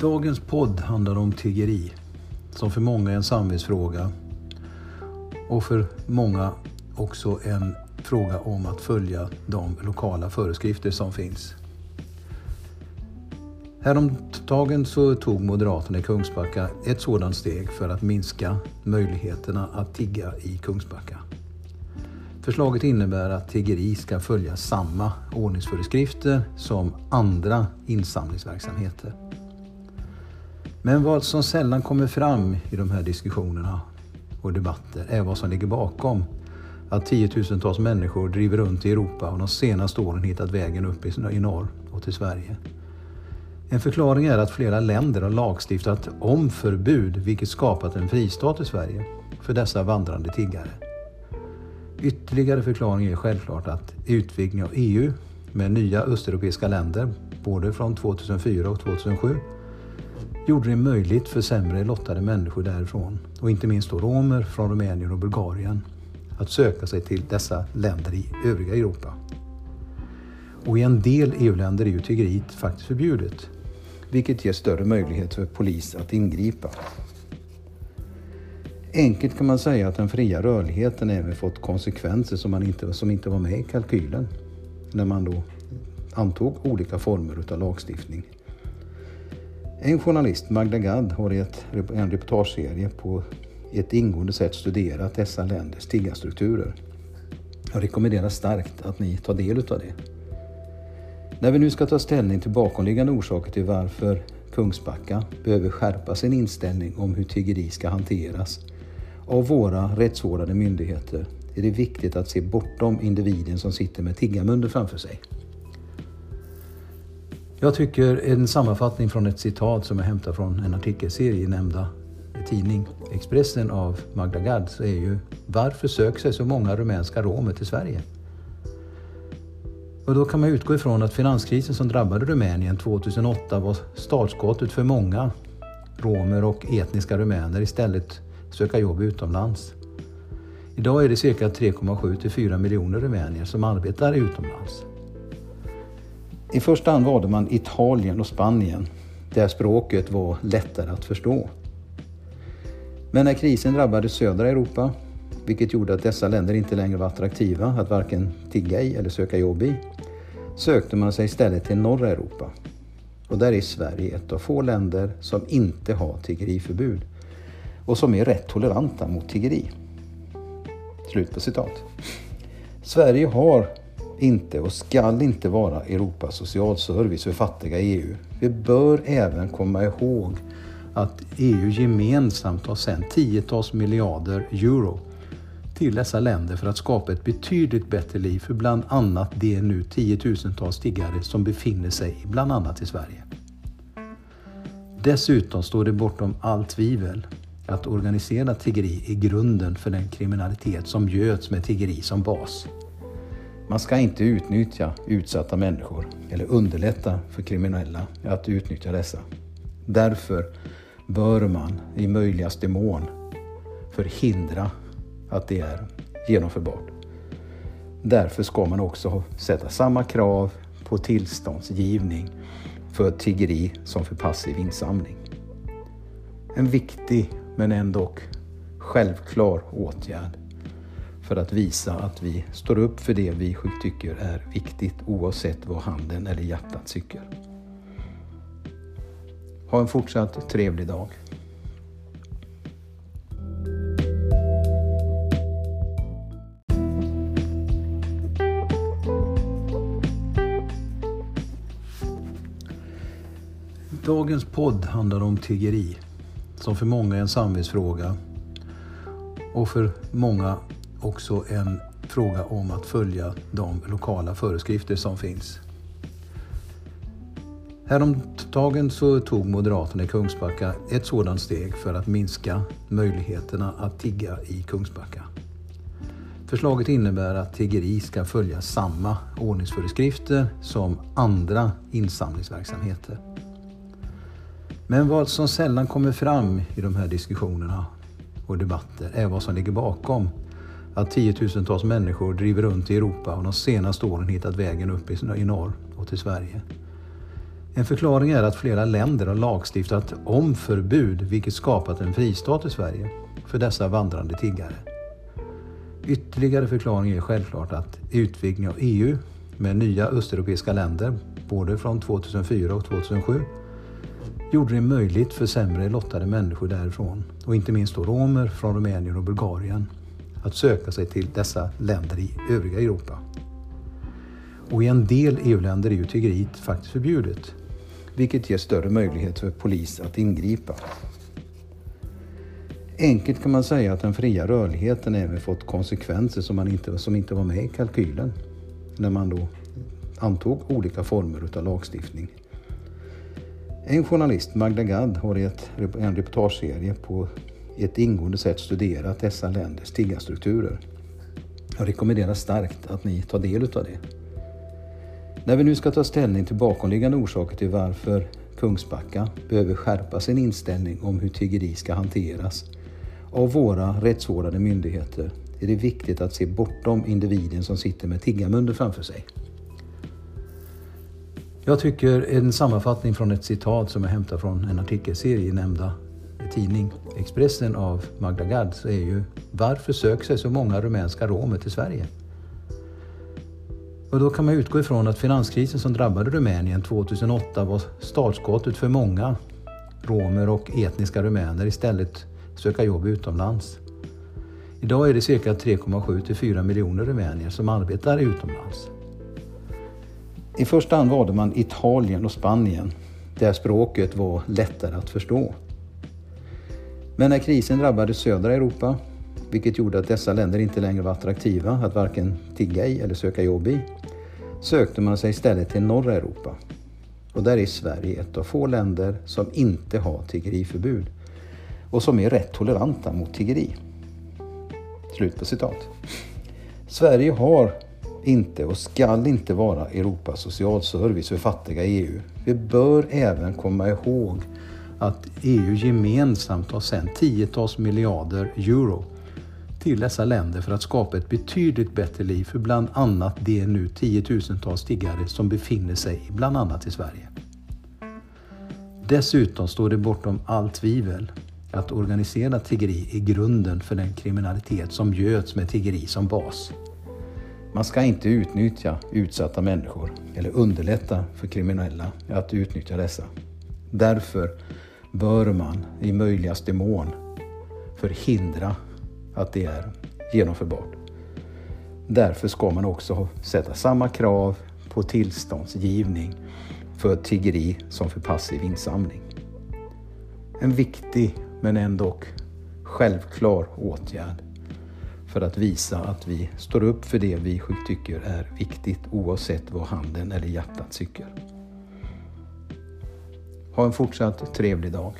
Dagens podd handlar om tiggeri, som för många är en samvetsfråga och för många också en fråga om att följa de lokala föreskrifter som finns. Häromdagen så tog Moderaterna i Kungsbacka ett sådant steg för att minska möjligheterna att tigga i Kungsbacka. Förslaget innebär att tiggeri ska följa samma ordningsföreskrifter som andra insamlingsverksamheter. Men vad som sällan kommer fram i de här diskussionerna och debatter är vad som ligger bakom att tiotusentals människor driver runt i Europa och de senaste åren hittat vägen upp i norr och till Sverige. En förklaring är att flera länder har lagstiftat om förbud vilket skapat en fristad i Sverige för dessa vandrande tiggare. Ytterligare förklaring är självklart att utvidgningen av EU med nya östeuropeiska länder, både från 2004 och 2007, gjorde det möjligt för sämre lottade människor därifrån, och inte minst då romer från Rumänien och Bulgarien, att söka sig till dessa länder i övriga Europa. Och i en del EU-länder är ju tiggeriet faktiskt förbjudet, vilket ger större möjlighet för polis att ingripa. Enkelt kan man säga att den fria rörligheten även fått konsekvenser som, man inte, som inte var med i kalkylen när man då antog olika former av lagstiftning. En journalist, Magda Gad, har i ett, en reportageserie på ett ingående sätt studerat dessa länders tiggarstrukturer. Jag rekommenderar starkt att ni tar del av det. När vi nu ska ta ställning till bakomliggande orsaker till varför Kungsbacka behöver skärpa sin inställning om hur tiggeri ska hanteras av våra rättsvårdande myndigheter är det viktigt att se bortom individen som sitter med tiggarmunder framför sig. Jag tycker en sammanfattning från ett citat som jag hämtar från en artikelserie i nämnda tidning Expressen av Magda Gad så är ju Varför söker sig så många rumänska romer till Sverige? Och då kan man utgå ifrån att finanskrisen som drabbade Rumänien 2008 var startskottet för många romer och etniska rumäner istället söka jobb utomlands. Idag är det cirka 3,7 till 4 miljoner rumänier som arbetar utomlands. I första hand valde man Italien och Spanien där språket var lättare att förstå. Men när krisen drabbade södra Europa, vilket gjorde att dessa länder inte längre var attraktiva att varken tigga i eller söka jobb i, sökte man sig istället till norra Europa. Och där är Sverige ett av få länder som inte har tiggeriförbud och som är rätt toleranta mot tiggeri. Slut på citat. Sverige har inte och skall inte vara Europas socialservice för fattiga i EU. Vi bör även komma ihåg att EU gemensamt har sänt tiotals miljarder euro till dessa länder för att skapa ett betydligt bättre liv för bland annat de nu tiotusentals tiggare som befinner sig bland annat i Sverige. Dessutom står det bortom allt tvivel att organiserat tiggeri är grunden för den kriminalitet som göds med tiggeri som bas. Man ska inte utnyttja utsatta människor eller underlätta för kriminella att utnyttja dessa. Därför bör man i möjligaste mån förhindra att det är genomförbart. Därför ska man också sätta samma krav på tillståndsgivning för tiggeri som för passiv insamling. En viktig men ändå självklar åtgärd för att visa att vi står upp för det vi tycker är viktigt oavsett vad handen eller hjärtat tycker. Ha en fortsatt trevlig dag. Dagens podd handlar om tiggeri, som för många är en samvetsfråga och för många också en fråga om att följa de lokala föreskrifter som finns. Häromdagen så tog Moderaterna i Kungsbacka ett sådant steg för att minska möjligheterna att tigga i Kungsbacka. Förslaget innebär att tiggeri ska följa samma ordningsföreskrifter som andra insamlingsverksamheter. Men vad som sällan kommer fram i de här diskussionerna och debatter är vad som ligger bakom att tiotusentals människor driver runt i Europa och de senaste åren hittat vägen upp i norr och till Sverige. En förklaring är att flera länder har lagstiftat om förbud vilket skapat en fristad i Sverige för dessa vandrande tiggare. Ytterligare förklaring är självklart att utvidgningen av EU med nya östeuropeiska länder, både från 2004 och 2007, gjorde det möjligt för sämre lottade människor därifrån, och inte minst då romer från Rumänien och Bulgarien, att söka sig till dessa länder i övriga Europa. Och i en del EU-länder är ju tiggeriet faktiskt förbjudet, vilket ger större möjlighet för polis att ingripa. Enkelt kan man säga att den fria rörligheten även fått konsekvenser som, man inte, som inte var med i kalkylen när man då antog olika former av lagstiftning. En journalist, Magda Gad, har i ett, en reportageserie på ett ingående sätt studerat dessa länders tiggarstrukturer. Jag rekommenderar starkt att ni tar del av det. När vi nu ska ta ställning till bakomliggande orsaker till varför Kungsbacka behöver skärpa sin inställning om hur tiggeri ska hanteras av våra rättsvårdande myndigheter är det viktigt att se bortom individen som sitter med tiggarmunnen framför sig. Jag tycker en sammanfattning från ett citat som jag hämtar från en artikelserie i nämnda tidning Expressen av Magda Gad så är ju Varför söker sig så många rumänska romer till Sverige? Och då kan man utgå ifrån att finanskrisen som drabbade Rumänien 2008 var startskottet för många romer och etniska rumäner istället söka jobb utomlands. Idag är det cirka 3,7 till 4 miljoner rumänier som arbetar utomlands. I första hand valde man Italien och Spanien där språket var lättare att förstå. Men när krisen drabbade södra Europa, vilket gjorde att dessa länder inte längre var attraktiva att varken tigga i eller söka jobb i, sökte man sig istället till norra Europa. Och där är Sverige ett av få länder som inte har tiggeriförbud och som är rätt toleranta mot tiggeri. Slut på citat. Sverige har inte och skall inte vara Europas socialservice för fattiga i EU. Vi bör även komma ihåg att EU gemensamt har sänt tiotals miljarder euro till dessa länder för att skapa ett betydligt bättre liv för bland annat de nu tiotusentals tiggare som befinner sig bland annat i Sverige. Dessutom står det bortom allt tvivel att organiserat tiggeri är grunden för den kriminalitet som göds med tiggeri som bas. Man ska inte utnyttja utsatta människor eller underlätta för kriminella att utnyttja dessa. Därför bör man i möjligaste mån förhindra att det är genomförbart. Därför ska man också sätta samma krav på tillståndsgivning för tiggeri som för passiv insamling. En viktig men ändå självklar åtgärd för att visa att vi står upp för det vi tycker är viktigt oavsett vad handen eller hjärtat tycker. Ha en fortsatt trevlig dag.